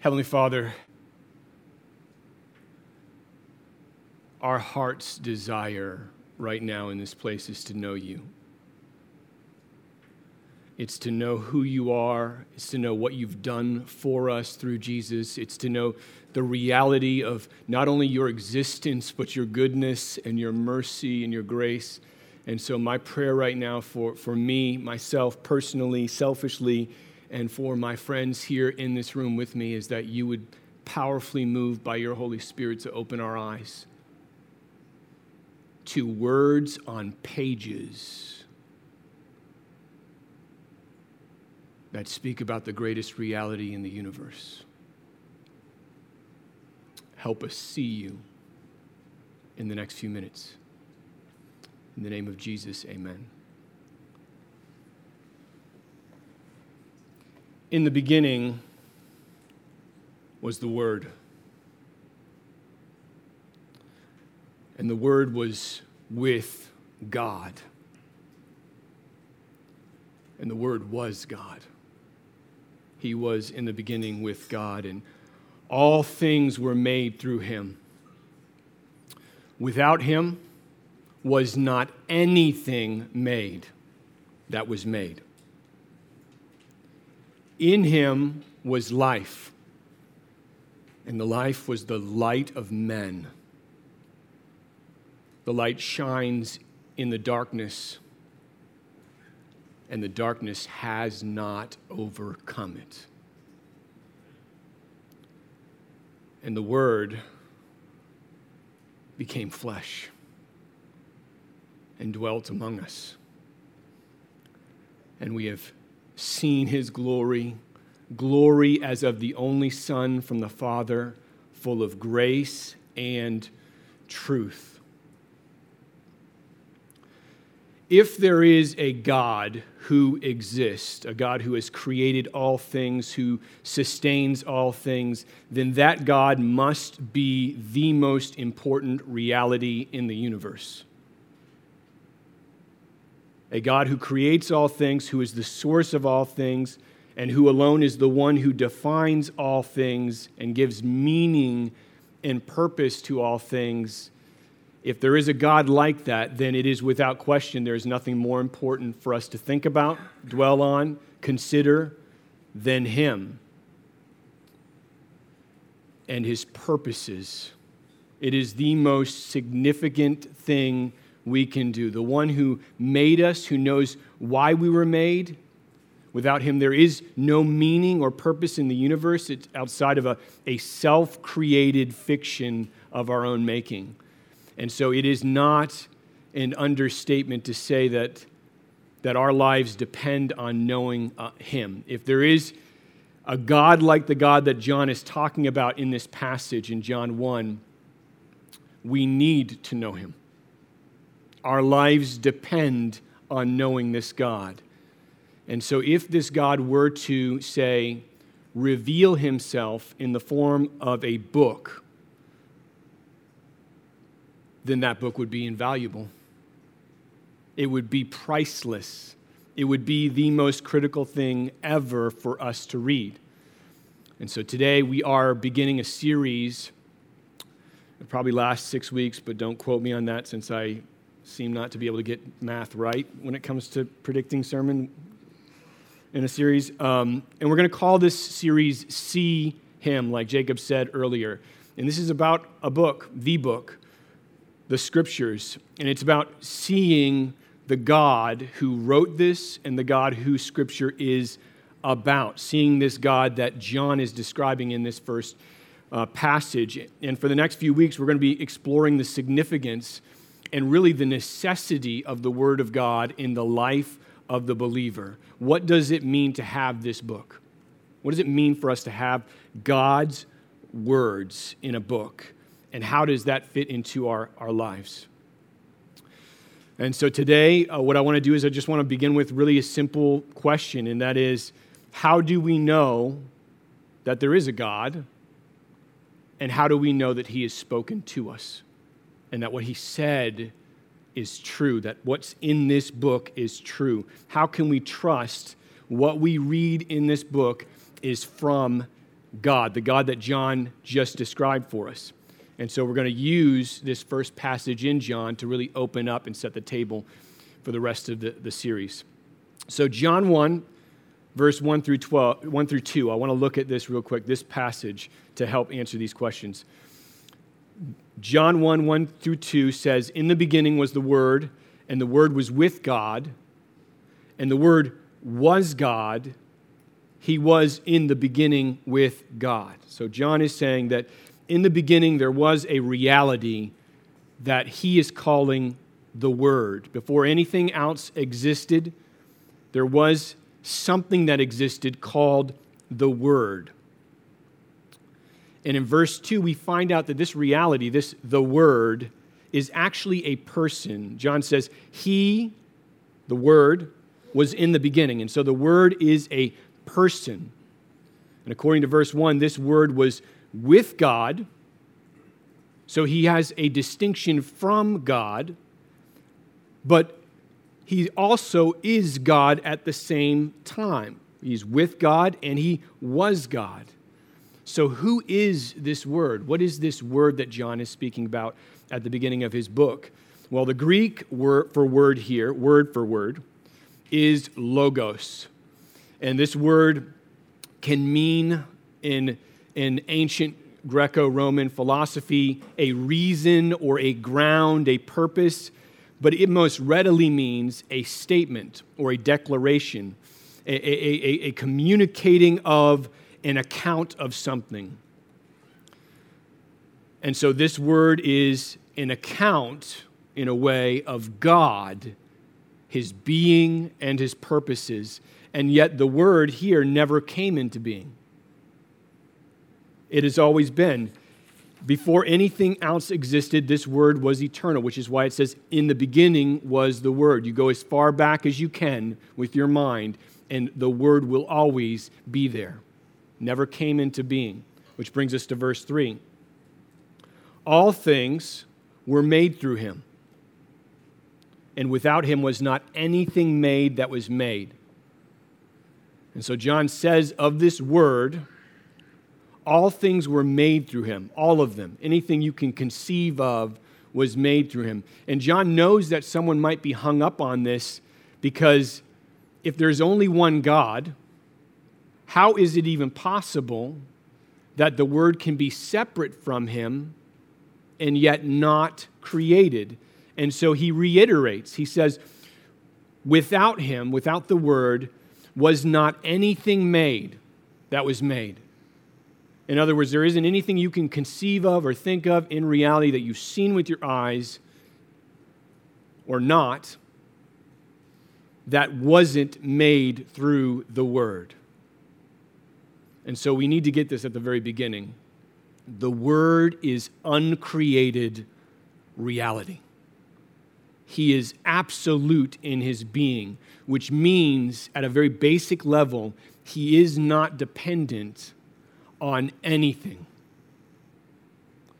Heavenly Father, our heart's desire right now in this place is to know you. It's to know who you are. It's to know what you've done for us through Jesus. It's to know the reality of not only your existence, but your goodness and your mercy and your grace. And so, my prayer right now for, for me, myself, personally, selfishly, and for my friends here in this room with me is that you would powerfully move by your Holy Spirit to open our eyes to words on pages that speak about the greatest reality in the universe. Help us see you in the next few minutes. In the name of Jesus, amen. In the beginning was the Word. And the Word was with God. And the Word was God. He was in the beginning with God, and all things were made through Him. Without Him was not anything made that was made. In him was life, and the life was the light of men. The light shines in the darkness, and the darkness has not overcome it. And the Word became flesh and dwelt among us. And we have seen his glory, glory as of the only Son from the Father, full of grace and truth. If there is a God who exists, a God who has created all things, who sustains all things, then that God must be the most important reality in the universe a God who creates all things, who is the source of all things, and who alone is the one who defines all things and gives meaning and purpose to all things. If there is a God like that, then it is without question there is nothing more important for us to think about, dwell on, consider than Him and His purposes. It is the most significant thing we can do. The one who made us, who knows why we were made. Without him, there is no meaning or purpose in the universe. It's outside of a, a self created fiction of our own making. And so it is not an understatement to say that, that our lives depend on knowing uh, him. If there is a God like the God that John is talking about in this passage in John 1, we need to know him. Our lives depend on knowing this God. And so, if this God were to, say, reveal himself in the form of a book, then that book would be invaluable. It would be priceless. It would be the most critical thing ever for us to read. And so today we are beginning a series. It probably lasts six weeks, but don't quote me on that since I seem not to be able to get math right when it comes to predicting sermon in a series. Um, and we're going to call this series See Him, like Jacob said earlier. And this is about a book, the book, the scriptures. And it's about seeing the God who wrote this and the God who scripture is about. Seeing this God that John is describing in this first uh, passage. And for the next few weeks, we're going to be exploring the significance and really the necessity of the Word of God in the life of the believer. What does it mean to have this book? What does it mean for us to have God's words in a book? And how does that fit into our, our lives? And so today, uh, what I want to do is I just want to begin with really a simple question, and that is how do we know that there is a God? And how do we know that He has spoken to us? And that what he said is true, that what's in this book is true. How can we trust what we read in this book is from God, the God that John just described for us. And so we're going to use this first passage in John to really open up and set the table for the rest of the, the series. So, John 1, verse 1 through 12, 1 through 2. I want to look at this real quick, this passage, to help answer these questions. John 1, 1 through 2 says, In the beginning was the Word, and the Word was with God, and the Word was God. He was in the beginning with God. So, John is saying that in the beginning there was a reality that he is calling the Word. Before anything else existed, there was something that existed called the Word. And in verse 2, we find out that this reality, this the Word, is actually a person. John says, He, the Word, was in the beginning. And so the Word is a person. And according to verse 1, this Word was with God. So he has a distinction from God, but he also is God at the same time. He's with God and he was God. So, who is this word? What is this word that John is speaking about at the beginning of his book? Well, the Greek word for word here, word for word, is logos. And this word can mean in, in ancient Greco Roman philosophy a reason or a ground, a purpose, but it most readily means a statement or a declaration, a, a, a, a communicating of an account of something. And so this word is an account, in a way, of God, his being and his purposes. And yet the word here never came into being. It has always been. Before anything else existed, this word was eternal, which is why it says, In the beginning was the word. You go as far back as you can with your mind, and the word will always be there never came into being. Which brings us to verse 3. All things were made through him, and without him was not anything made that was made. And so John says of this word, all things were made through him, all of them. Anything you can conceive of was made through him. And John knows that someone might be hung up on this because if there's only one God, how is it even possible that the Word can be separate from Him and yet not created? And so he reiterates, he says, without Him, without the Word, was not anything made that was made. In other words, there isn't anything you can conceive of or think of in reality that you've seen with your eyes or not that wasn't made through the Word. And so we need to get this at the very beginning. The Word is uncreated reality. He is absolute in his being, which means, at a very basic level, he is not dependent on anything.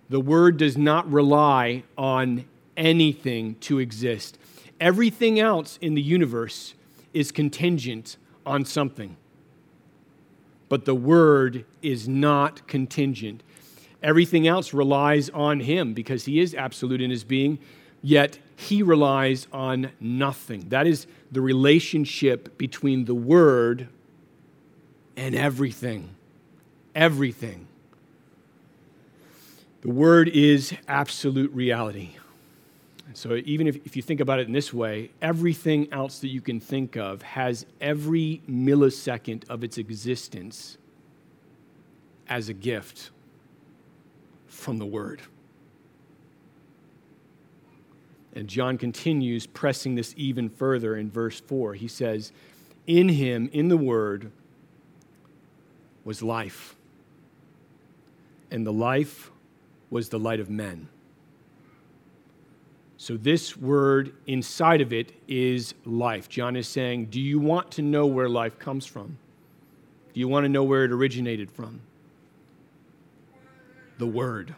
The Word does not rely on anything to exist. Everything else in the universe is contingent on something but the word is not contingent. Everything else relies on him because he is absolute in his being, yet he relies on nothing. That is the relationship between the word and everything. Everything. The word is absolute reality. So, even if, if you think about it in this way, everything else that you can think of has every millisecond of its existence as a gift from the Word. And John continues pressing this even further in verse 4. He says, In him, in the Word, was life, and the life was the light of men. So, this word inside of it is life. John is saying, Do you want to know where life comes from? Do you want to know where it originated from? The Word.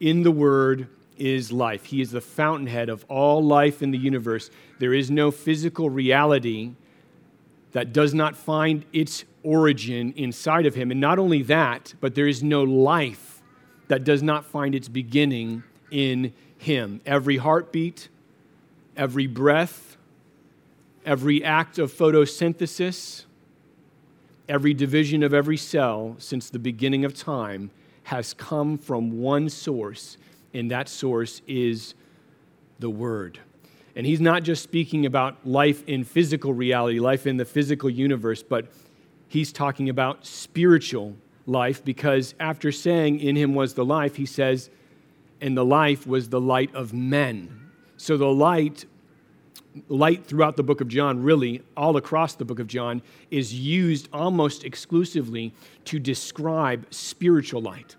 In the Word is life. He is the fountainhead of all life in the universe. There is no physical reality that does not find its origin inside of him. And not only that, but there is no life that does not find its beginning in him. Every heartbeat, every breath, every act of photosynthesis, every division of every cell since the beginning of time has come from one source, and that source is the Word. And he's not just speaking about life in physical reality, life in the physical universe, but he's talking about spiritual life because after saying, In him was the life, he says, And the life was the light of men. So the light, light throughout the book of John, really, all across the book of John, is used almost exclusively to describe spiritual light.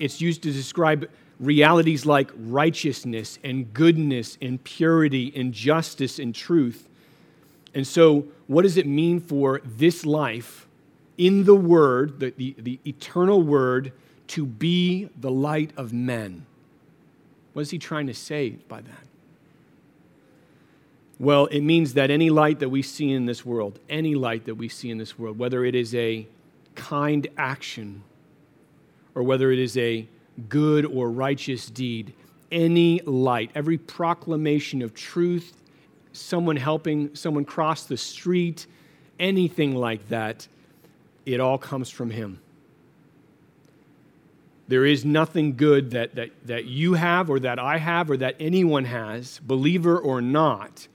It's used to describe realities like righteousness and goodness and purity and justice and truth. And so, what does it mean for this life in the Word, the, the, the eternal Word, to be the light of men? What is he trying to say by that? Well, it means that any light that we see in this world, any light that we see in this world, whether it is a kind action or whether it is a good or righteous deed, any light, every proclamation of truth, someone helping someone cross the street, anything like that, it all comes from Him. There is nothing good that, that, that you have or that I have or that anyone has, believer or not,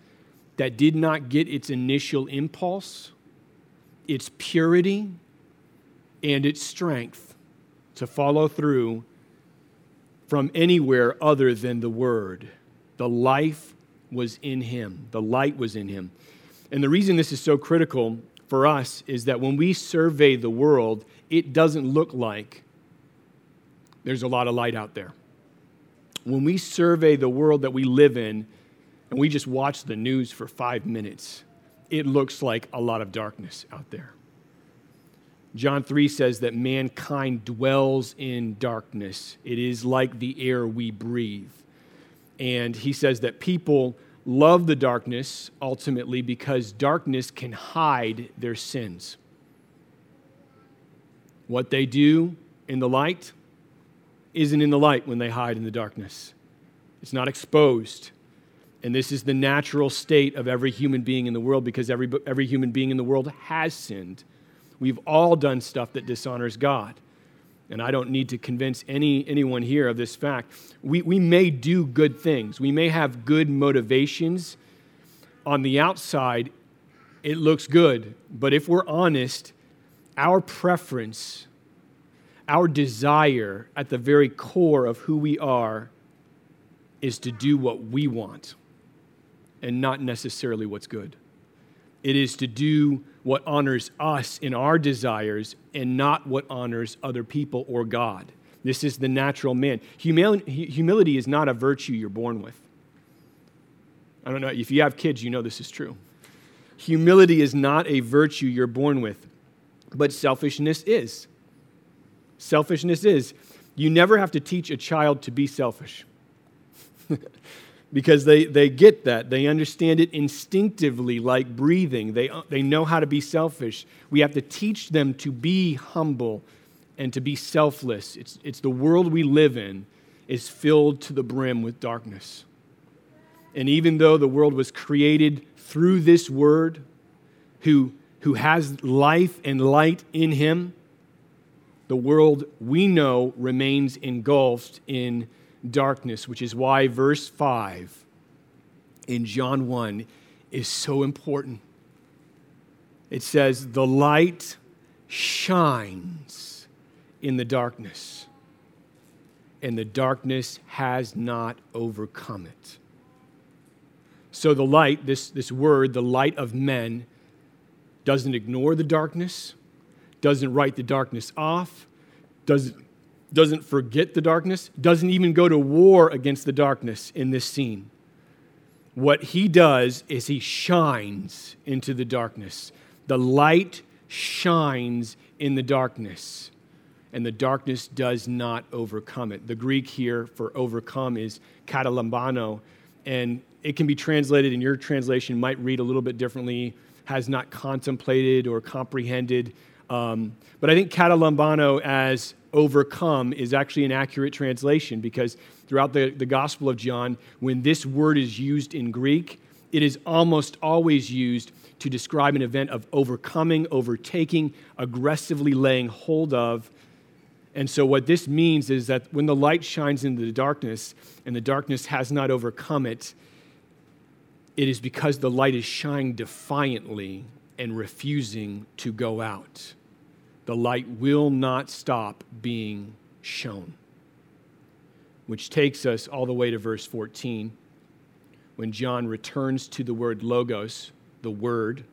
that did not get its initial impulse, its purity, and its strength to follow through from anywhere other than the Word. The life was in Him, the light was in Him. And the reason this is so critical for us is that when we survey the world, it doesn't look like there's a lot of light out there. When we survey the world that we live in and we just watch the news for five minutes, it looks like a lot of darkness out there. John 3 says that mankind dwells in darkness. It is like the air we breathe. And he says that people love the darkness ultimately because darkness can hide their sins. What they do in the light isn't in the light when they hide in the darkness, it's not exposed. And this is the natural state of every human being in the world because every, every human being in the world has sinned. We've all done stuff that dishonors God. And I don't need to convince any, anyone here of this fact. We, we may do good things, we may have good motivations. On the outside, it looks good. But if we're honest, our preference, our desire at the very core of who we are is to do what we want and not necessarily what's good. It is to do what honors us in our desires and not what honors other people or God. This is the natural man. Humility is not a virtue you're born with. I don't know, if you have kids, you know this is true. Humility is not a virtue you're born with, but selfishness is. Selfishness is. You never have to teach a child to be selfish. because they, they get that. They understand it instinctively, like breathing. They, they know how to be selfish. We have to teach them to be humble and to be selfless. It's, it's the world we live in is filled to the brim with darkness. And even though the world was created through this word, who, who has life and light in him, the world we know remains engulfed in darkness, which is why verse 5 in John 1 is so important. It says, The light shines in the darkness, and the darkness has not overcome it. So the light, this, this word, the light of men, doesn't ignore the darkness, doesn't write the darkness off, doesn't doesn't forget the darkness, doesn't even go to war against the darkness in this scene. What he does is he shines into the darkness. The light shines in the darkness, and the darkness does not overcome it. The Greek here for overcome is katalambano, and it can be translated in your translation, might read a little bit differently has not contemplated or comprehended. Um, but I think katalambano as overcome is actually an accurate translation because throughout the, the Gospel of John, when this word is used in Greek, it is almost always used to describe an event of overcoming, overtaking, aggressively laying hold of. And so, what this means is that when the light shines into the darkness and the darkness has not overcome it, it is because the light is shining defiantly and refusing to go out. The light will not stop being shown. Which takes us all the way to verse 14 when John returns to the word logos, the word,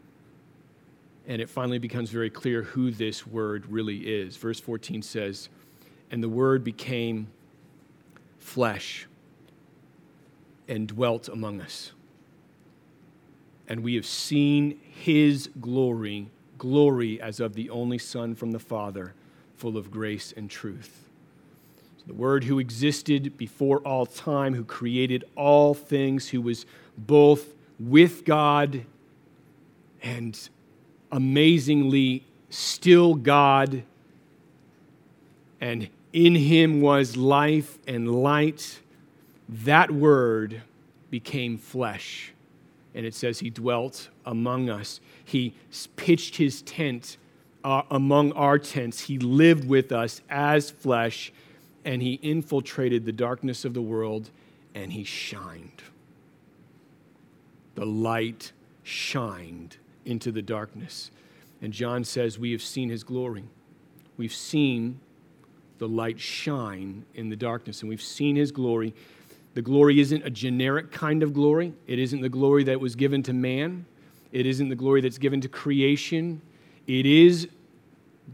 and it finally becomes very clear who this word really is. Verse 14 says, And the word became flesh and dwelt among us and we have seen his glory, glory as of the only Son from the Father, full of grace and truth. So the Word who existed before all time, who created all things, who was both with God and amazingly still God, and in him was life and light. That Word became flesh and it says he dwelt among us. He pitched his tent uh, among our tents. He lived with us as flesh, and he infiltrated the darkness of the world, and he shined. The light shined into the darkness. And John says, We have seen his glory. We've seen the light shine in the darkness, and we've seen his glory the glory isn't a generic kind of glory. It isn't the glory that was given to man. It isn't the glory that's given to creation. It is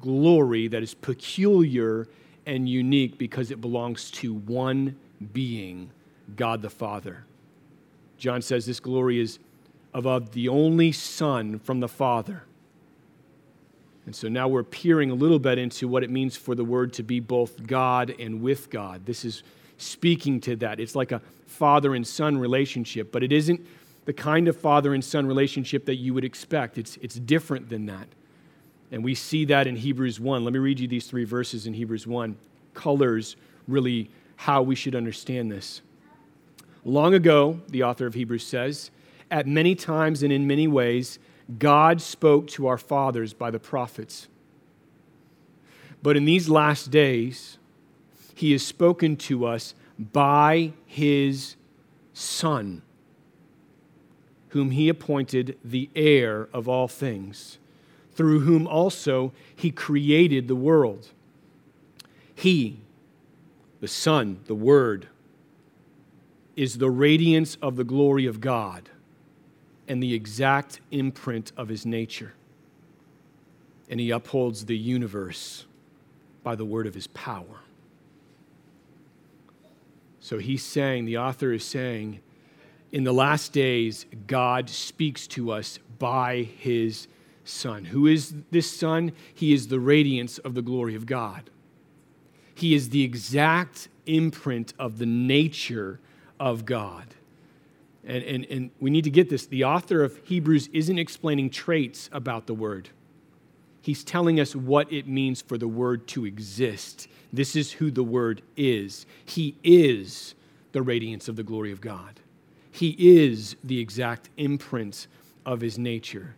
glory that is peculiar and unique because it belongs to one being, God the Father. John says this glory is of the only Son from the Father. And so now we're peering a little bit into what it means for the Word to be both God and with God. This is speaking to that. It's like a father and son relationship, but it isn't the kind of father and son relationship that you would expect. It's, it's different than that. And we see that in Hebrews 1. Let me read you these three verses in Hebrews 1. Colors really how we should understand this. Long ago, the author of Hebrews says, at many times and in many ways, God spoke to our fathers by the prophets. But in these last days, he has spoken to us by his Son, whom he appointed the heir of all things, through whom also he created the world. He, the Son, the Word, is the radiance of the glory of God and the exact imprint of his nature. And he upholds the universe by the word of his power. So he's saying, the author is saying, in the last days, God speaks to us by his Son. Who is this Son? He is the radiance of the glory of God. He is the exact imprint of the nature of God. And, and, and we need to get this. The author of Hebrews isn't explaining traits about the Word, he's telling us what it means for the Word to exist. This is who the Word is. He is the radiance of the glory of God, He is the exact imprint of His nature.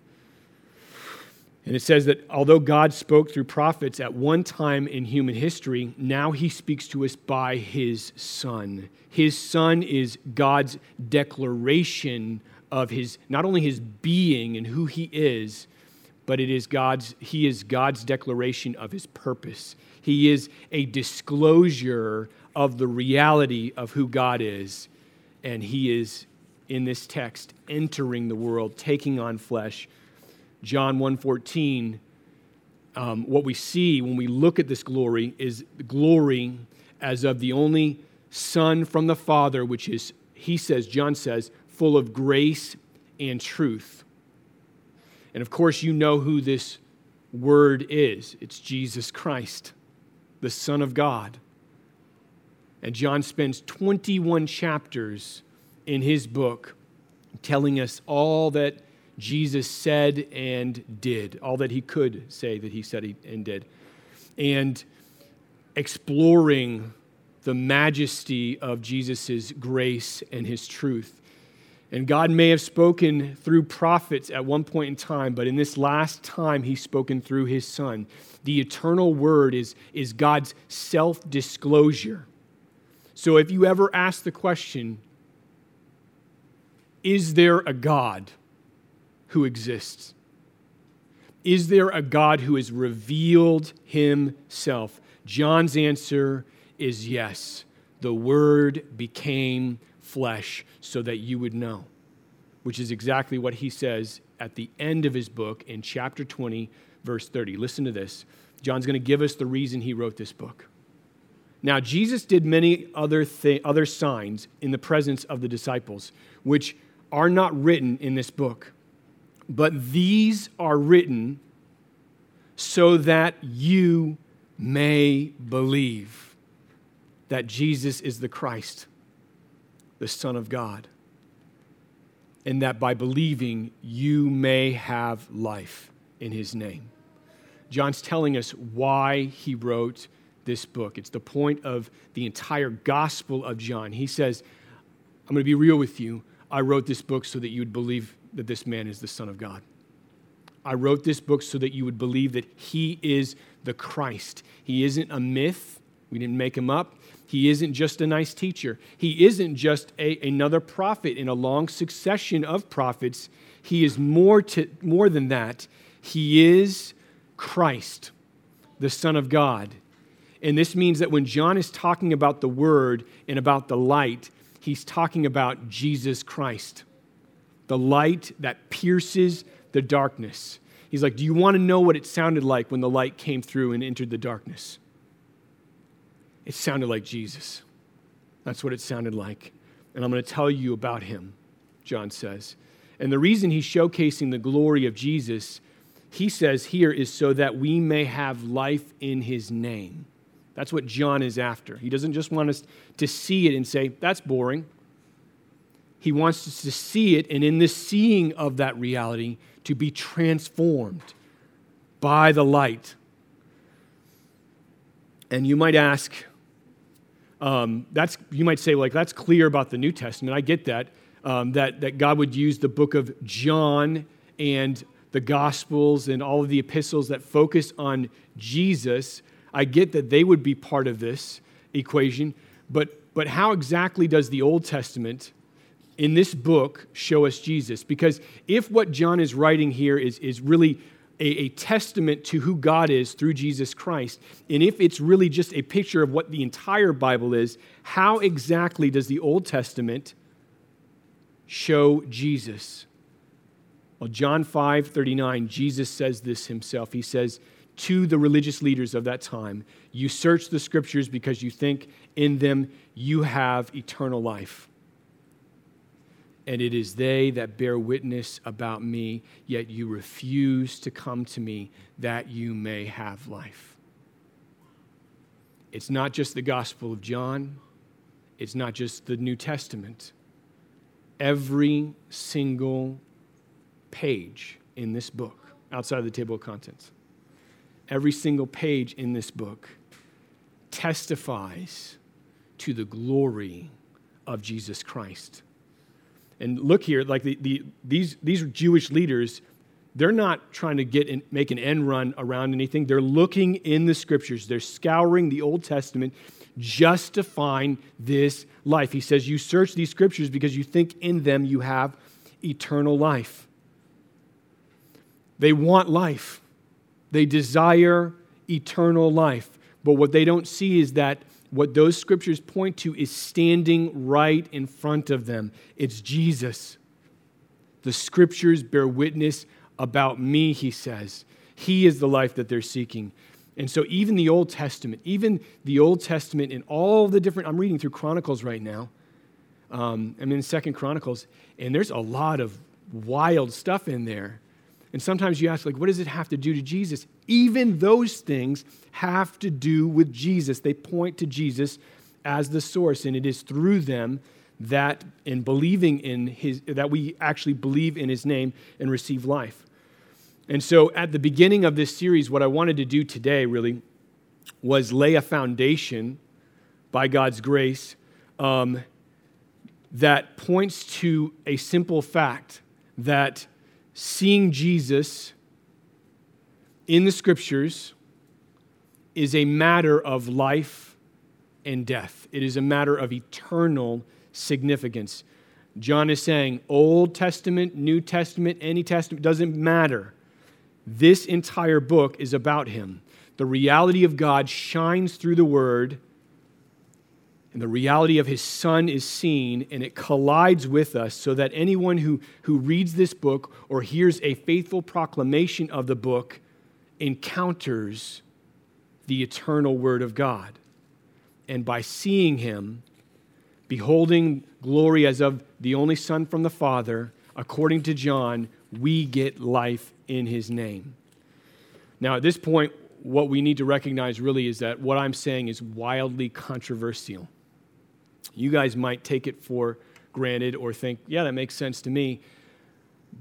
And it says that although God spoke through prophets at one time in human history, now he speaks to us by his Son. His Son is God's declaration of his, not only his being and who he is, but it is God's, he is God's declaration of his purpose. He is a disclosure of the reality of who God is. And he is, in this text, entering the world, taking on flesh. John 1.14, um, what we see when we look at this glory is glory as of the only Son from the Father, which is, he says, John says, full of grace and truth. And of course, you know who this word is it's Jesus Christ the Son of God. And John spends 21 chapters in his book telling us all that Jesus said and did, all that he could say that he said and did, and exploring the majesty of Jesus' grace and his truth. And God may have spoken through prophets at one point in time, but in this last time, He's spoken through His Son. The eternal word is, is God's self disclosure. So if you ever ask the question, is there a God who exists? Is there a God who has revealed himself? John's answer is yes. The Word became flesh so that you would know, which is exactly what he says at the end of his book in chapter 20, verse 30. Listen to this. John's going to give us the reason he wrote this book. Now, Jesus did many other, th- other signs in the presence of the disciples, which are not written in this book. But these are written so that you may believe that Jesus is the Christ the Son of God, and that by believing you may have life in his name. John's telling us why he wrote this book. It's the point of the entire Gospel of John. He says, I'm going to be real with you. I wrote this book so that you would believe that this man is the Son of God. I wrote this book so that you would believe that he is the Christ. He isn't a myth. We didn't make him up. He isn't just a nice teacher. He isn't just a, another prophet in a long succession of prophets. He is more, to, more than that. He is Christ, the Son of God. And this means that when John is talking about the Word and about the light, he's talking about Jesus Christ, the light that pierces the darkness. He's like, Do you want to know what it sounded like when the light came through and entered the darkness? It sounded like Jesus. That's what it sounded like. And I'm going to tell you about him, John says. And the reason he's showcasing the glory of Jesus, he says here, is so that we may have life in his name. That's what John is after. He doesn't just want us to see it and say, that's boring. He wants us to see it, and in the seeing of that reality, to be transformed by the light. And you might ask, um, that's, you might say, like, that's clear about the New Testament. I get that, um, that, that God would use the book of John and the Gospels and all of the epistles that focus on Jesus. I get that they would be part of this equation, but, but how exactly does the Old Testament in this book show us Jesus? Because if what John is writing here is, is really a, a, testament to who God is through Jesus Christ. And if it's really just a picture of what the entire Bible is, how exactly does the Old Testament show Jesus? Well, John 5 39, Jesus says this himself. He says to the religious leaders of that time, You search the scriptures because you think in them you have eternal life and it is they that bear witness about me, yet you refuse to come to me that you may have life. It's not just the Gospel of John, it's not just the New Testament. Every single page in this book, outside of the table of contents, every single page in this book testifies to the glory of Jesus Christ and look here, like the, the, these, these Jewish leaders, they're not trying to get in, make an end run around anything. They're looking in the scriptures, they're scouring the Old Testament just to find this life. He says, You search these scriptures because you think in them you have eternal life. They want life, they desire eternal life. But what they don't see is that what those scriptures point to is standing right in front of them. It's Jesus. The scriptures bear witness about me, he says. He is the life that they're seeking. And so, even the Old Testament, even the Old Testament and all the different, I'm reading through Chronicles right now. Um, I'm in Second Chronicles, and there's a lot of wild stuff in there. And sometimes you ask, like, what does it have to do to Jesus? Even those things have to do with Jesus. They point to Jesus as the source, and it is through them that in believing in his that we actually believe in his name and receive life. And so at the beginning of this series what I wanted to do today really was lay a foundation by God's grace um, that points to a simple fact that seeing Jesus in the scriptures is a matter of life and death. It is a matter of eternal significance. John is saying Old Testament, New Testament, any Testament, doesn't matter. This entire book is about him. The reality of God shines through the word, and the reality of his son is seen, and it collides with us so that anyone who, who reads this book or hears a faithful proclamation of the book encounters the eternal word of God. And by seeing him, beholding glory as of the only Son from the Father, according to John, we get life in his name. Now, at this point, what we need to recognize really is that what I'm saying is wildly controversial. You guys might take it for granted or think, yeah, that makes sense to me.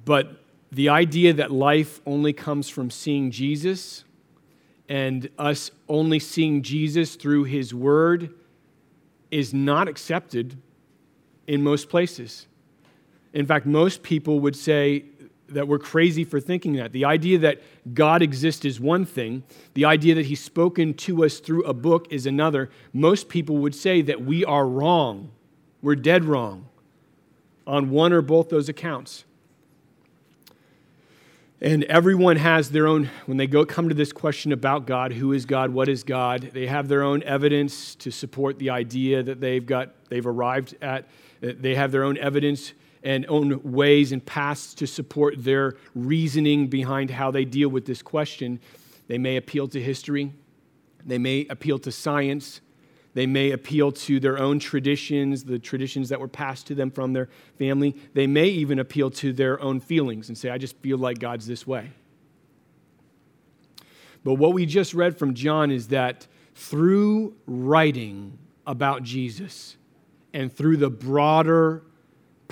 But the idea that life only comes from seeing Jesus and us only seeing Jesus through his word is not accepted in most places. In fact, most people would say that we're crazy for thinking that. The idea that God exists is one thing, the idea that He's spoken to us through a book is another. Most people would say that we are wrong. We're dead wrong on one or both those accounts. And everyone has their own, when they go come to this question about God, who is God, what is God, they have their own evidence to support the idea that they've got, they've arrived at. They have their own evidence and own ways and paths to support their reasoning behind how they deal with this question. They may appeal to history, they may appeal to science, they may appeal to their own traditions, the traditions that were passed to them from their family. They may even appeal to their own feelings and say, I just feel like God's this way. But what we just read from John is that through writing about Jesus and through the broader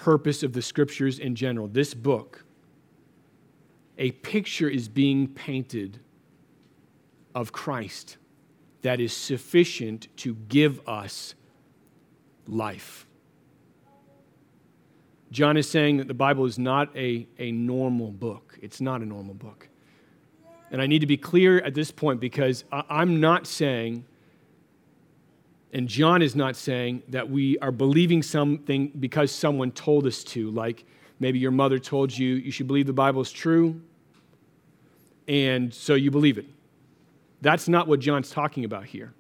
purpose of the scriptures in general, this book, a picture is being painted of Christ that is sufficient to give us life. John is saying that the Bible is not a, a normal book. It's not a normal book. And I need to be clear at this point because I'm not saying, and John is not saying, that we are believing something because someone told us to. Like maybe your mother told you you should believe the Bible is true, and so you believe it. That's not what John's talking about here.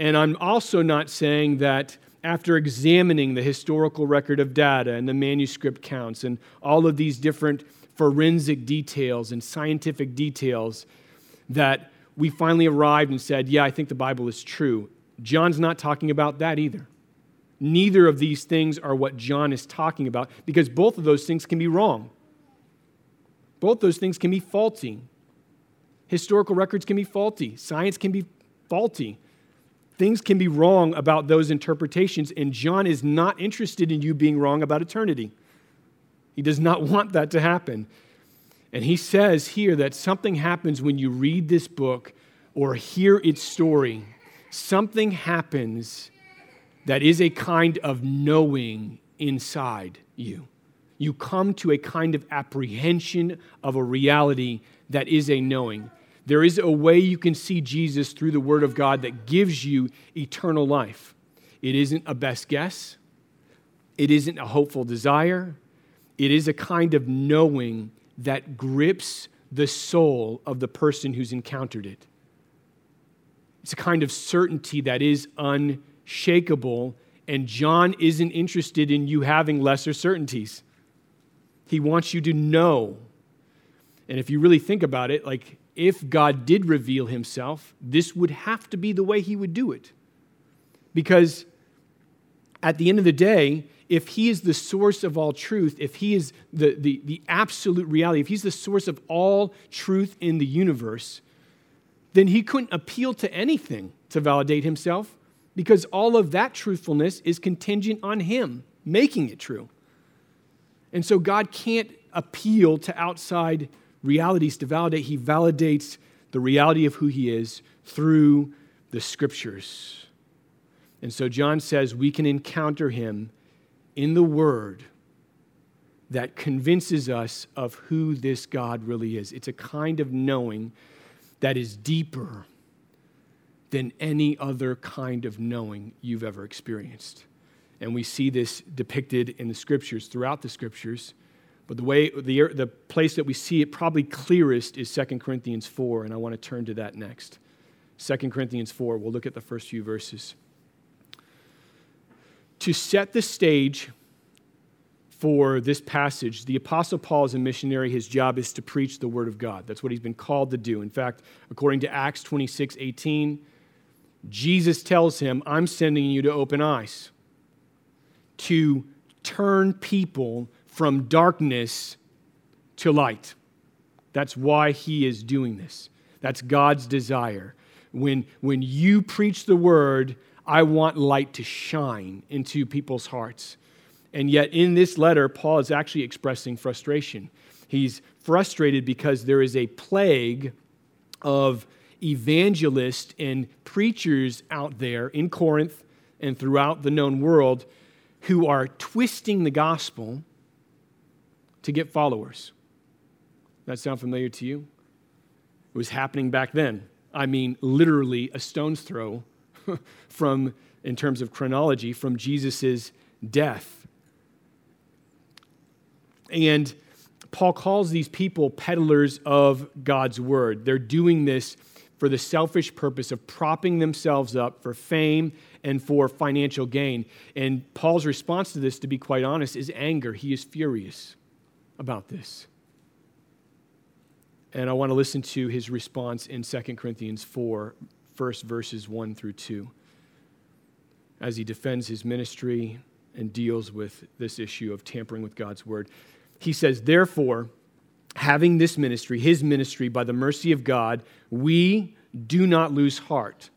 And I'm also not saying that after examining the historical record of data and the manuscript counts and all of these different forensic details and scientific details, that we finally arrived and said, Yeah, I think the Bible is true. John's not talking about that either. Neither of these things are what John is talking about because both of those things can be wrong. Both those things can be faulty. Historical records can be faulty, science can be faulty. Things can be wrong about those interpretations, and John is not interested in you being wrong about eternity. He does not want that to happen. And he says here that something happens when you read this book or hear its story. Something happens that is a kind of knowing inside you. You come to a kind of apprehension of a reality that is a knowing. There is a way you can see Jesus through the Word of God that gives you eternal life. It isn't a best guess, it isn't a hopeful desire, it is a kind of knowing that grips the soul of the person who's encountered it. It's a kind of certainty that is unshakable, and John isn't interested in you having lesser certainties. He wants you to know. And if you really think about it, like if God did reveal himself, this would have to be the way he would do it. Because at the end of the day, if he is the source of all truth, if he is the, the, the absolute reality, if he's the source of all truth in the universe, then he couldn't appeal to anything to validate himself because all of that truthfulness is contingent on Him making it true. And so God can't appeal to outside realities to validate. He validates the reality of who He is through the Scriptures. And so John says we can encounter Him in the Word that convinces us of who this God really is. It's a kind of knowing that is deeper than any other kind of knowing you've ever experienced. And we see this depicted in the scriptures, throughout the scriptures. But the way the, the place that we see it probably clearest is 2 Corinthians 4, and I want to turn to that next. 2 Corinthians 4, we'll look at the first few verses. To set the stage for this passage, the Apostle Paul is a missionary. His job is to preach the Word of God. That's what he's been called to do. In fact, according to Acts 26 18, Jesus tells him, I'm sending you to open eyes, to turn people from darkness to light. That's why he is doing this. That's God's desire. When, when you preach the word, I want light to shine into people's hearts. And yet, in this letter, Paul is actually expressing frustration. He's frustrated because there is a plague of evangelists and preachers out there in Corinth and throughout the known world who are twisting the gospel to get followers. That sound familiar to you? It was happening back then. I mean, literally a stone's throw from, in terms of chronology, from Jesus' death. And Paul calls these people peddlers of God's word. They're doing this for the selfish purpose of propping themselves up for fame and for financial gain. And Paul's response to this, to be quite honest, is anger. He is furious about this. And I want to listen to his response in 2 Corinthians 4, first verses 1 through 2, as he defends his ministry and deals with this issue of tampering with God's word he says, Therefore, having this ministry, his ministry, by the mercy of God, we do not lose heart,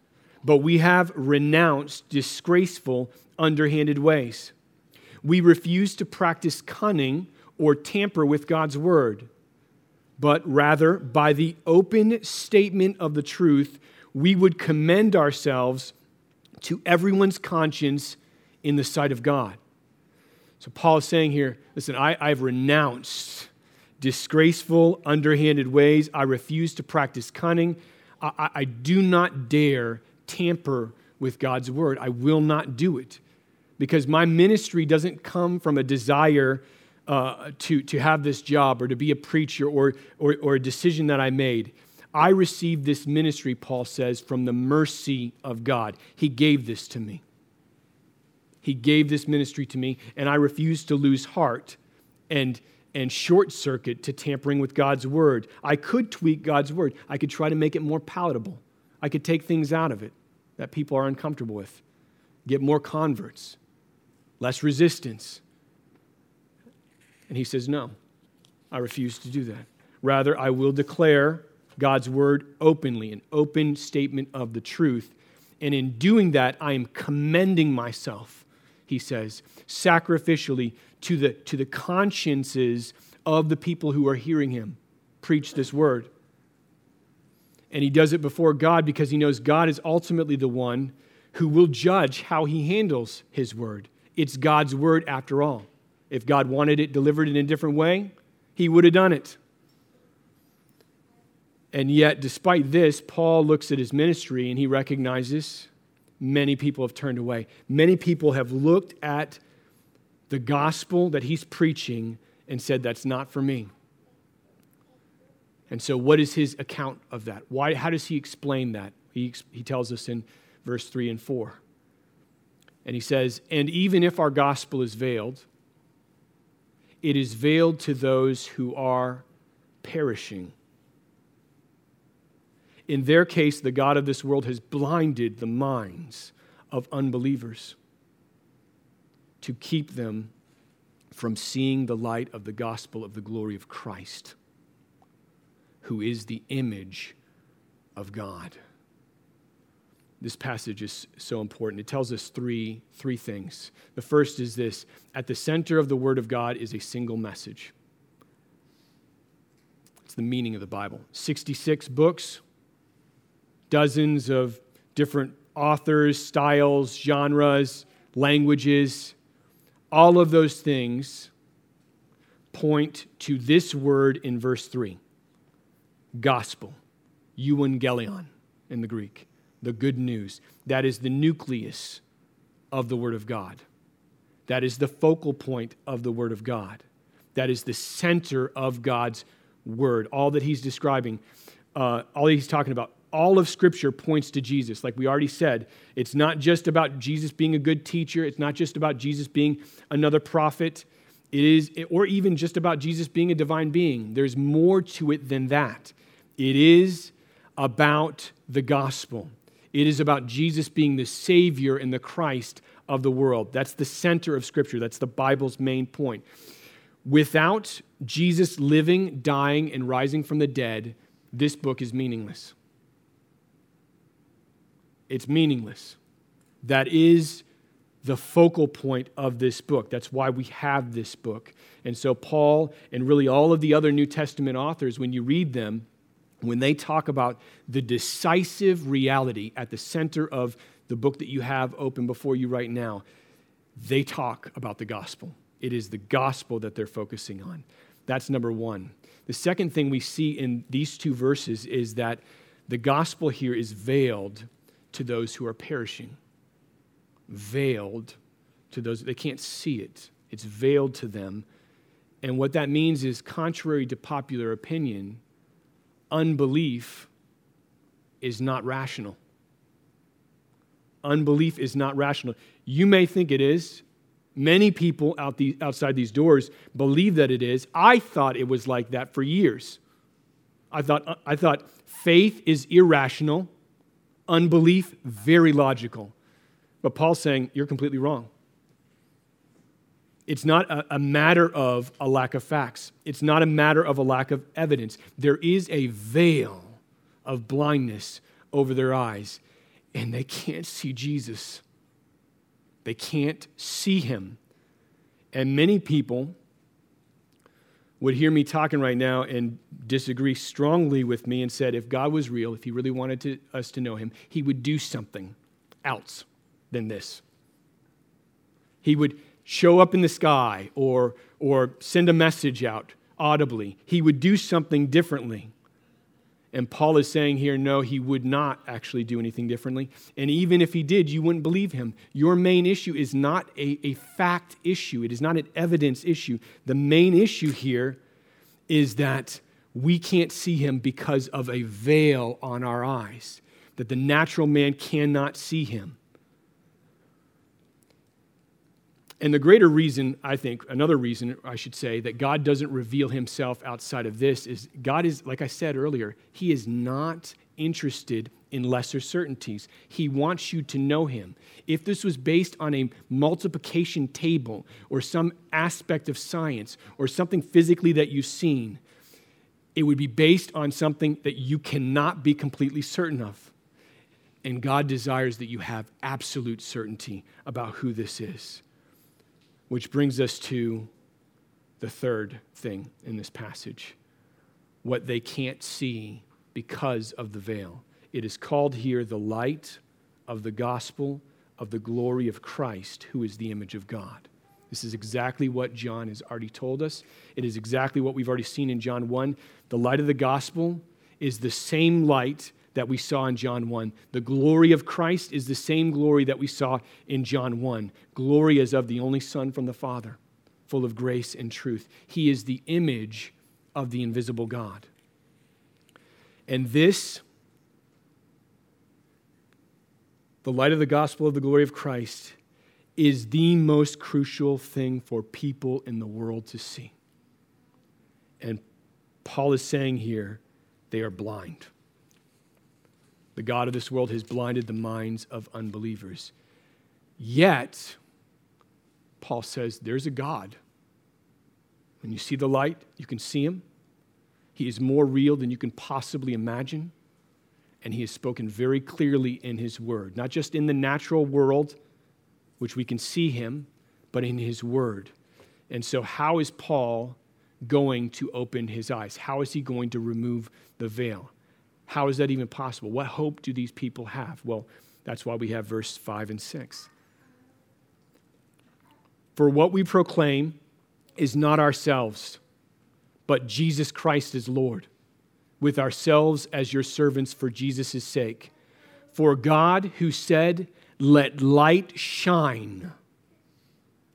but we have renounced disgraceful, underhanded ways. We refuse to practice cunning or tamper with God's word, but rather, by the open statement of the truth, we would commend ourselves to everyone's conscience in the sight of God. So Paul is saying here listen, I, I've renounced disgraceful, underhanded ways. I refuse to practice cunning. I, I, I do not dare tamper with God's word. I will not do it because my ministry doesn't come from a desire uh, to, to have this job or to be a preacher or, or, or a decision that I made. I received this ministry, Paul says, from the mercy of God. He gave this to me. He gave this ministry to me, and I refuse to lose heart and, and short circuit to tampering with God's word. I could tweak God's word, I could try to make it more palatable. I could take things out of it that people are uncomfortable with, get more converts, less resistance. And he says, No, I refuse to do that. Rather, I will declare God's word openly, an open statement of the truth. And in doing that, I am commending myself he says, sacrificially to the, to the consciences of the people who are hearing him preach this word. And he does it before God because he knows God is ultimately the one who will judge how he handles his word. It's God's word after all. If God wanted it delivered in a different way, he would have done it. And yet, despite this, Paul looks at his ministry and he recognizes many people have turned away. Many people have looked at the gospel that he's preaching and said, That's not for me. And so, what is his account of that? Why, how does he explain that? He, he tells us in verse 3 and 4. And he says, And even if our gospel is veiled, it is veiled to those who are perishing in their case, the God of this world has blinded the minds of unbelievers to keep them from seeing the light of the gospel of the glory of Christ, who is the image of God. this passage is so important. It tells us three, three things. The first is this at the center of the Word of God is a single message. It's the meaning of the Bible. 66 books, dozens of different authors, styles, genres, languages. All of those things point to this word in verse 3 gospel, euangelion in the Greek the good news. That is the nucleus of the Word of God. That is the focal point of the Word of God. That is the center of God's Word. All that He's describing, uh, all He's talking about, all of Scripture points to Jesus. Like we already said, it's not just about Jesus being a good teacher, it's not just about Jesus being another prophet. It is, or even just about Jesus being a divine being. There's more to it than that. It is about the gospel. It is about Jesus being the Savior and the Christ of the world. That's the center of Scripture. That's the Bible's main point. Without Jesus living, dying, and rising from the dead, this book is meaningless. It's meaningless. That is the focal point of this book. That's why we have this book. And so, Paul and really all of the other New Testament authors, when you read them, when they talk about the decisive reality at the center of the book that you have open before you right now, they talk about the gospel. It is the gospel that they're focusing on. That's number one. The second thing we see in these two verses is that the gospel here is veiled to those who are perishing. Veiled to those, they can't see it. It's veiled to them. And what that means is, contrary to popular opinion, unbelief is not rational. Unbelief is not rational. You may think it is. Many people out the, outside these doors believe that it is. I thought it was like that for years. I thought, I thought faith is irrational, unbelief very logical. But Paul's saying you're completely wrong. It's not a, a, matter of a lack of facts. It's not a matter of a lack of evidence. There is a veil of blindness over their eyes, and they can't see Jesus. They can't see him. And many people would hear me talking right now and disagree strongly with me and said if God was real, if he really wanted to, us to know him, he would do something else than this. He would show up in the sky or, or send a message out audibly. He would do something differently. And Paul is saying here, no, he would not actually do anything differently. And even if he did, you wouldn't believe him. Your main issue is not a, a fact issue, it is not an evidence issue. The main issue here is that we can't see him because of a veil on our eyes, that the natural man cannot see him. And the greater reason, I think, another reason I should say, that God doesn't reveal himself outside of this is God is, like I said earlier, he is not interested in lesser certainties. He wants you to know him. If this was based on a multiplication table or some aspect of science or something physically that you've seen, it would be based on something that you cannot be completely certain of. And God desires that you have absolute certainty about who this is. Which brings us to the third thing in this passage what they can't see because of the veil. It is called here the light of the gospel of the glory of Christ, who is the image of God. This is exactly what John has already told us. It is exactly what we've already seen in John 1. The light of the gospel is the same light that we saw in John 1. The glory of Christ is the same glory that we saw in John 1. Glory as of the only Son from the Father, full of grace and truth. He is the image of the invisible God. And this, the light of the gospel of the glory of Christ, is the most crucial thing for people in the world to see. And Paul is saying here, they are blind. The God of this world has blinded the minds of unbelievers. Yet, Paul says, there's a God. When you see the light, you can see him. He is more real than you can possibly imagine. And he has spoken very clearly in his word, not just in the natural world, which we can see him, but in his word. And so, how is Paul going to open his eyes? How is he going to remove the veil? How is that even possible? What hope do these people have? Well, that's why we have verse 5 and 6. For what we proclaim is not ourselves, but Jesus Christ is Lord, with ourselves as your servants for Jesus' sake. For God, who said, Let light shine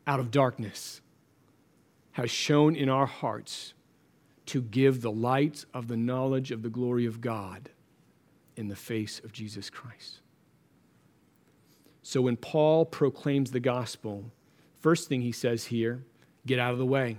out of darkness, has shone in our hearts to give the light of the knowledge of the glory of God in the face of Jesus Christ. So when Paul proclaims the gospel, first thing he says here, get out of the way.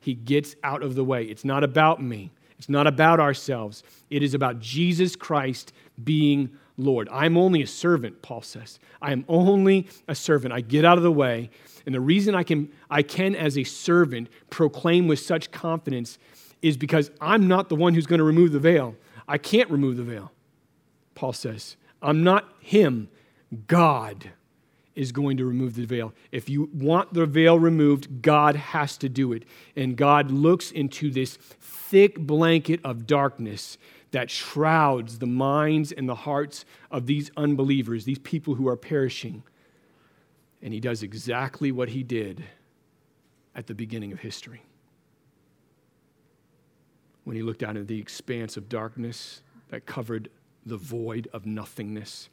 He gets out of the way. It's not about me. It's not about ourselves. It is about Jesus Christ being Lord. I'm only a servant, Paul says. I am only a servant. I get out of the way. And the reason I can, I can as a servant, proclaim with such confidence is because I'm not the one who's going to remove the veil. I can't remove the veil, Paul says. I'm not him. God is going to remove the veil. If you want the veil removed, God has to do it. And God looks into this thick blanket of darkness that shrouds the minds and the hearts of these unbelievers, these people who are perishing. And he does exactly what he did at the beginning of history. When he looked out into the expanse of darkness that covered the void of nothingness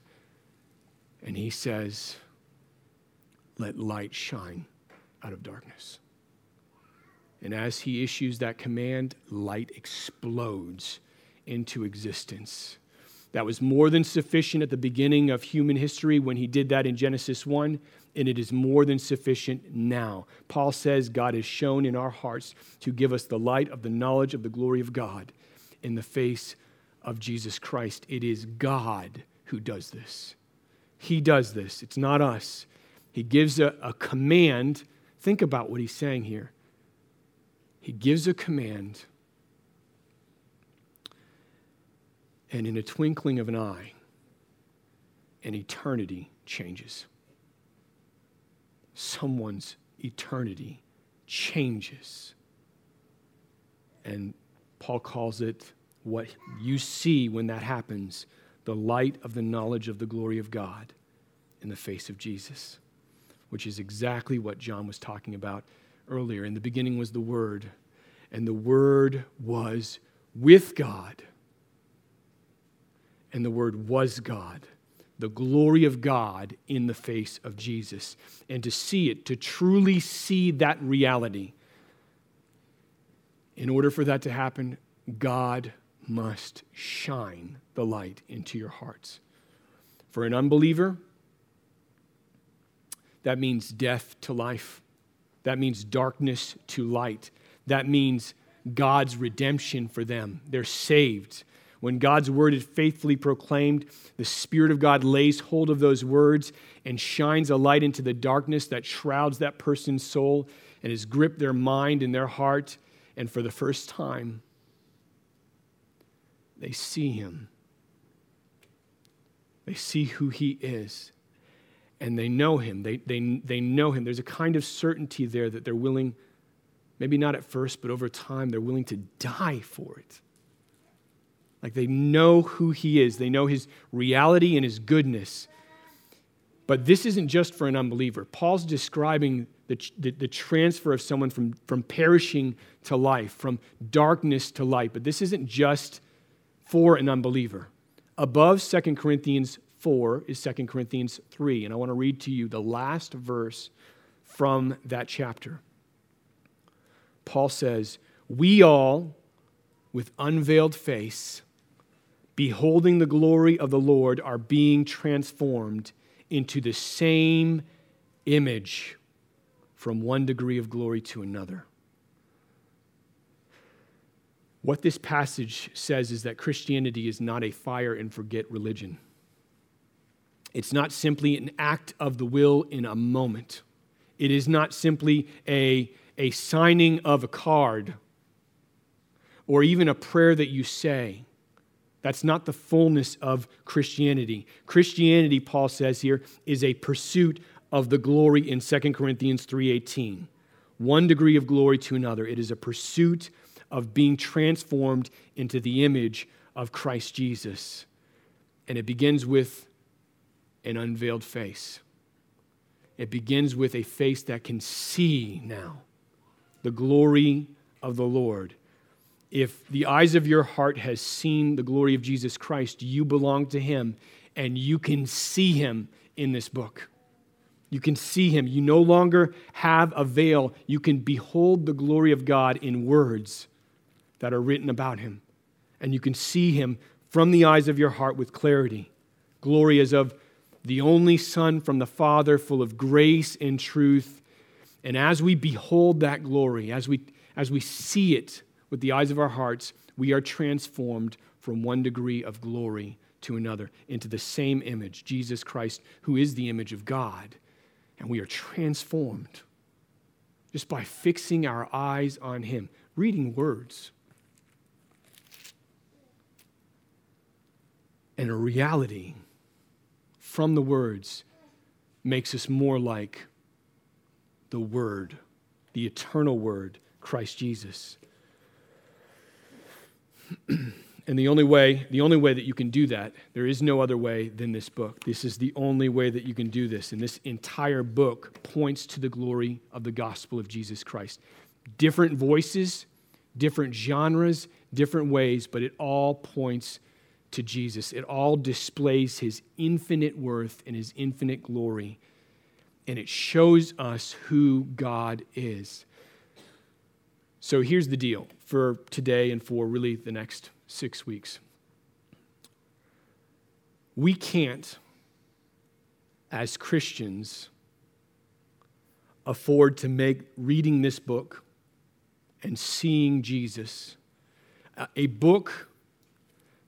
and he says, Let light shine out of darkness. And as he issues that command, light explodes into existence. That was more than sufficient at the beginning of human history when he did that in Genesis 1, and it is more than sufficient now. Paul says God has shone in our hearts to give us the light of the knowledge of the glory of God in the face of Jesus Christ. It is God who does this. He does this, it's not us. He gives a, a command. Think about what he's saying here. He gives a command, and in a twinkling of an eye, an eternity changes. Someone's eternity changes. And Paul calls it what you see when that happens the light of the knowledge of the glory of God in the face of Jesus, which is exactly what John was talking about earlier. In the beginning was the Word, and the Word was with God, and the Word was God. The glory of God in the face of Jesus. And to see it, to truly see that reality, in order for that to happen, God must shine the light into your hearts. For an unbeliever, that means death to life. That means darkness to light. That means God's redemption for them. They're saved. When God's word is faithfully proclaimed, the Spirit of God lays hold of those words and shines a light into the darkness that shrouds that person's soul and has gripped their mind and their heart. And for the first time, they see him. They see who he is. And they know him. They, they, they know him. There's a kind of certainty there that they're willing, maybe not at first, but over time, they're willing to die for it. Like they know who he is, they know his reality and his goodness. But this isn't just for an unbeliever. Paul's describing the, the, the, transfer of someone from, from perishing to life, from darkness to light. But this isn't just for an unbeliever. Above 2 Corinthians 4 is 2 Corinthians 3. And I want to read to you the last verse from that chapter. Paul says, We all, with unveiled face, beholding the glory of the Lord, are being transformed into the same image from one degree of glory to another. What this passage says is that Christianity is not a fire and forget religion. It's not simply an act of the will in a moment. It is not simply a, a signing of a card or even a prayer that you say. That's not the fullness of Christianity. Christianity, Paul says here, is a pursuit of the glory in 2 Corinthians 3:18. One degree of glory to another. It is a pursuit of being transformed into the image of Christ Jesus. And it begins with an unveiled face. It begins with a face that can see now the glory of the Lord. If the eyes of your heart has seen the glory of Jesus Christ, you belong to him and you can see him in this book. You can see him. You no longer have a veil. You can behold the glory of God in words that are written about him. And you can see him from the eyes of your heart with clarity. Glory is of the only Son from the Father, full of grace and truth. And as we behold that glory, as we, as we see it with the eyes of our hearts, we are transformed from one degree of glory to another into the same image, Jesus Christ, who is the image of God and we are transformed just by fixing our eyes on Him, reading words. And a reality from the words makes us more like the Word, the eternal Word, Christ Jesus. And the only way, the only way that you can do that, there is no other way than this book. This is the only way that you can do this. And this entire book points to the glory of the gospel of Jesus Christ. Different voices, different genres, different ways, but it all points to Jesus. It all displays his infinite worth and his infinite glory. And it shows us who God is. So here's the deal for today and for really the next six weeks. We can't, as Christians, afford to make reading this book and seeing Jesus a book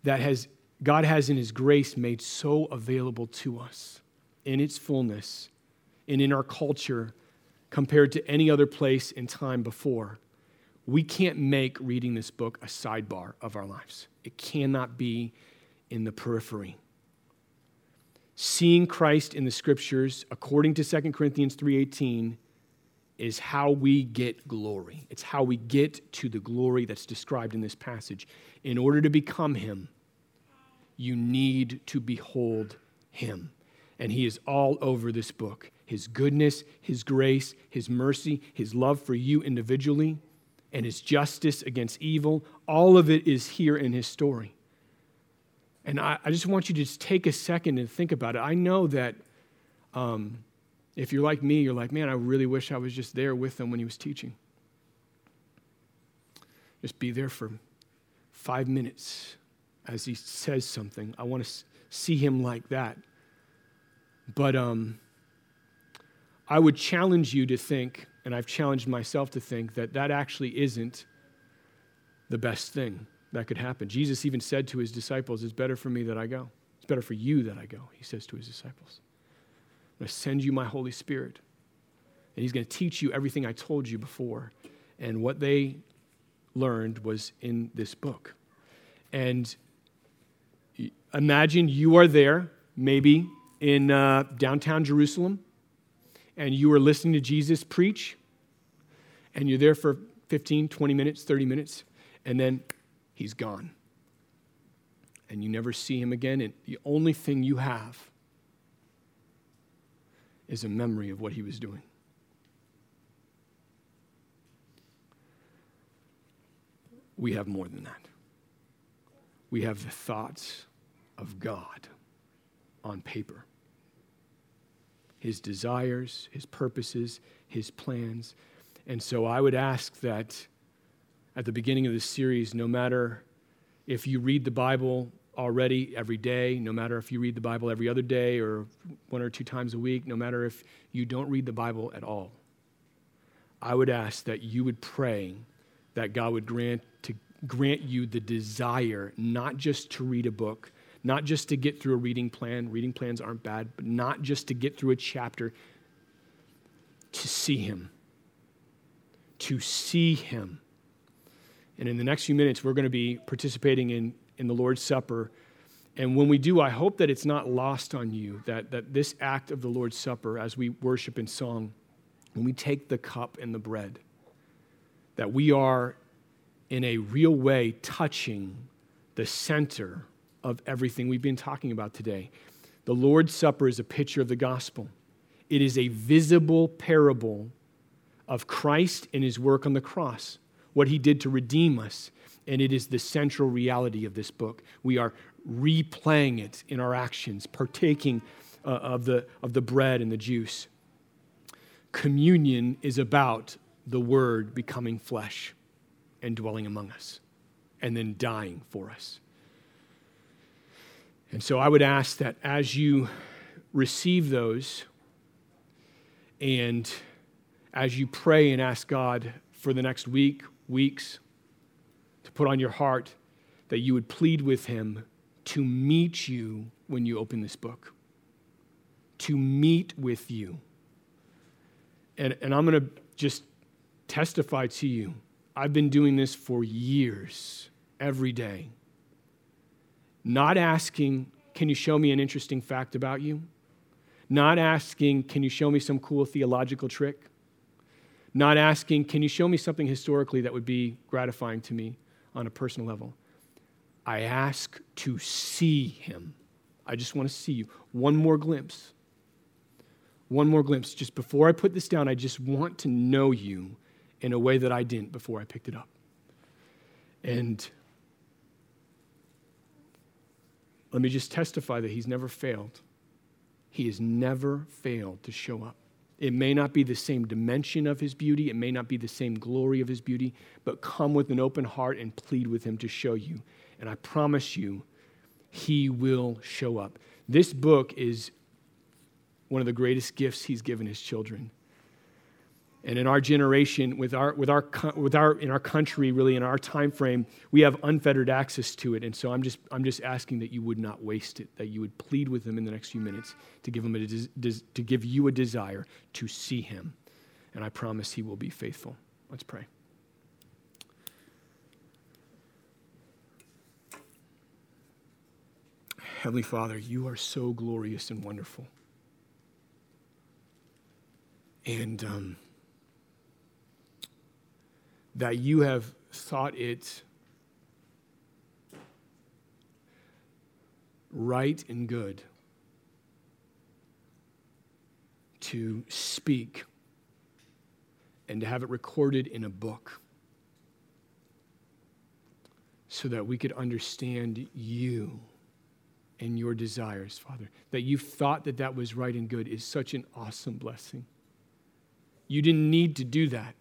that has God has in his grace made so available to us in its fullness and in our culture compared to any other place in time before we can't make reading this book a sidebar of our lives. It cannot be in the periphery. Seeing Christ in the scriptures, according to 2 Corinthians 3:18, is how we get glory. It's how we get to the glory that's described in this passage. In order to become him, you need to behold him. And he is all over this book. His goodness, his grace, his mercy, his love for you individually and his justice against evil. All of it is here in his story. And I, I just want you to just take a second and think about it. I know that um, if you're like me, you're like, man, I really wish I was just there with him when he was teaching. Just be there for five minutes as he says something. I want to see him like that. But um, I would challenge you to think and I've challenged myself to think that that actually isn't the best thing that could happen. Jesus even said to his disciples, It's better for me that I go. It's better for you that I go, he says to his disciples. To send you my Holy Spirit. And he's going to teach you everything I told you before. And what they learned was in this book. And imagine you are there, maybe in uh, downtown Jerusalem, and you are listening to Jesus preach, and you're there for 15, 20 minutes, 30 minutes, and then he's gone. And you never see him again, and the only thing you have is a memory of what he was doing. We have more than that. We have the thoughts of God on paper his desires, his purposes, his plans. And so I would ask that at the beginning of this series, no matter if you read the Bible already every day, no matter if you read the Bible every other day or one or two times a week, no matter if you don't read the Bible at all, I would ask that you would pray that God would grant to grant you the desire not just to read a book, not just to get through a reading plan. Reading plans aren't bad, but not just to get through a chapter, to see Him. To see Him. And in the next few minutes, we're going to be participating in in the Lord's Supper. And when we do, I hope that it's not lost on you that, that this act of the Lord's Supper, as we worship in song, when we take the cup and the bread, that we are in a real way touching the center of everything we've been talking about today. The Lord's Supper is a picture of the gospel, it is a visible parable of Christ and his work on the cross, what he did to redeem us. And it is the central reality of this book. We are replaying it in our actions, partaking uh, of, the, of the bread and the juice. Communion is about the Word becoming flesh and dwelling among us, and then dying for us. And so I would ask that as you receive those and as you pray and ask God for the next week, weeks, to put on your heart, that you would plead with Him to meet you when you open this book, to meet with you. And, and I'm going to just testify to you. I've been doing this for years, every day. Not asking, can you show me an interesting fact about you? Not asking, can you show me some cool theological trick? Not asking, can you show me something historically that would be gratifying to me on a personal level? I ask to see him. I just want to see you. One more glimpse. One more glimpse. Just before I put this down, I just want to know you in a way that I didn't before I picked it up. And let me just testify that he's never failed. He has never failed to show up. It may not be the same dimension of his beauty, it may not be the same glory of his beauty, but come with an open heart and plead with him to show you. And I promise you, he will show up. This book is one of the greatest gifts he's given his children. And in our generation, with our, with our, with our, in our country, really in our time frame, we have unfettered access to it. And so I'm just, I'm just asking that you would not waste it, that you would plead with them in the next few minutes to give, him a des, to give you a desire to see him. And I promise he will be faithful. Let's pray. Heavenly Father, you are so glorious and wonderful. And um, that you have thought it right and good to speak and to have it recorded in a book so that we could understand you and your desires, Father. That you thought that that was right and good is such an awesome blessing. You didn't need to do that.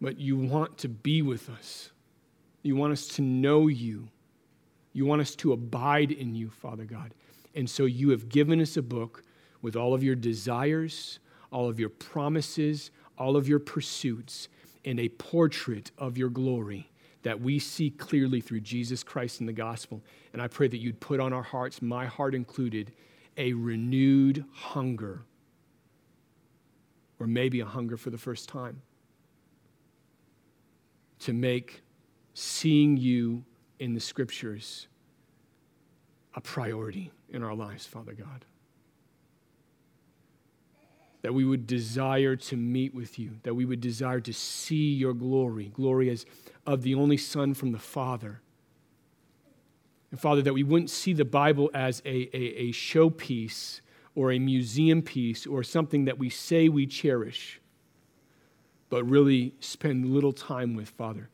But you want to be with us. You want us to know you. You want us to abide in you, Father God. And so you have given us a book with all of your desires, all of your promises, all of your pursuits, and a portrait of your glory that we see clearly through Jesus Christ in the gospel. And I pray that you'd put on our hearts, my heart included, a renewed hunger, or maybe a hunger for the first time to make seeing you in the scriptures a priority in our lives, Father God. That we would desire to meet with you, that we would desire to see your glory, glory as of the only Son from the Father. And Father, that we wouldn't see the Bible as a, a, a showpiece or a museum piece or something that we say we cherish, but really spend little time with, Father.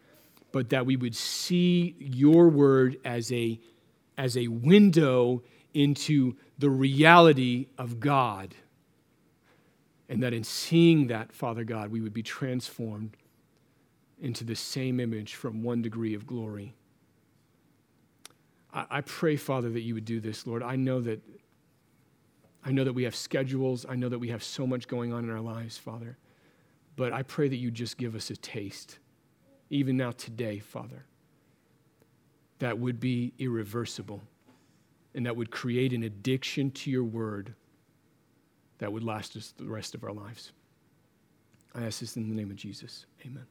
But that we would see your word as a, as a window into the reality of God. And that in seeing that, Father God, we would be transformed into the same image from one degree of glory. I, I pray, Father, that you would do this, Lord. I know that I know that we have schedules. I know that we have so much going on in our lives, Father. But I pray that you just give us a taste, even now today, Father, that would be irreversible and that would create an addiction to your word that would last us the rest of our lives. I ask this in the name of Jesus. Amen.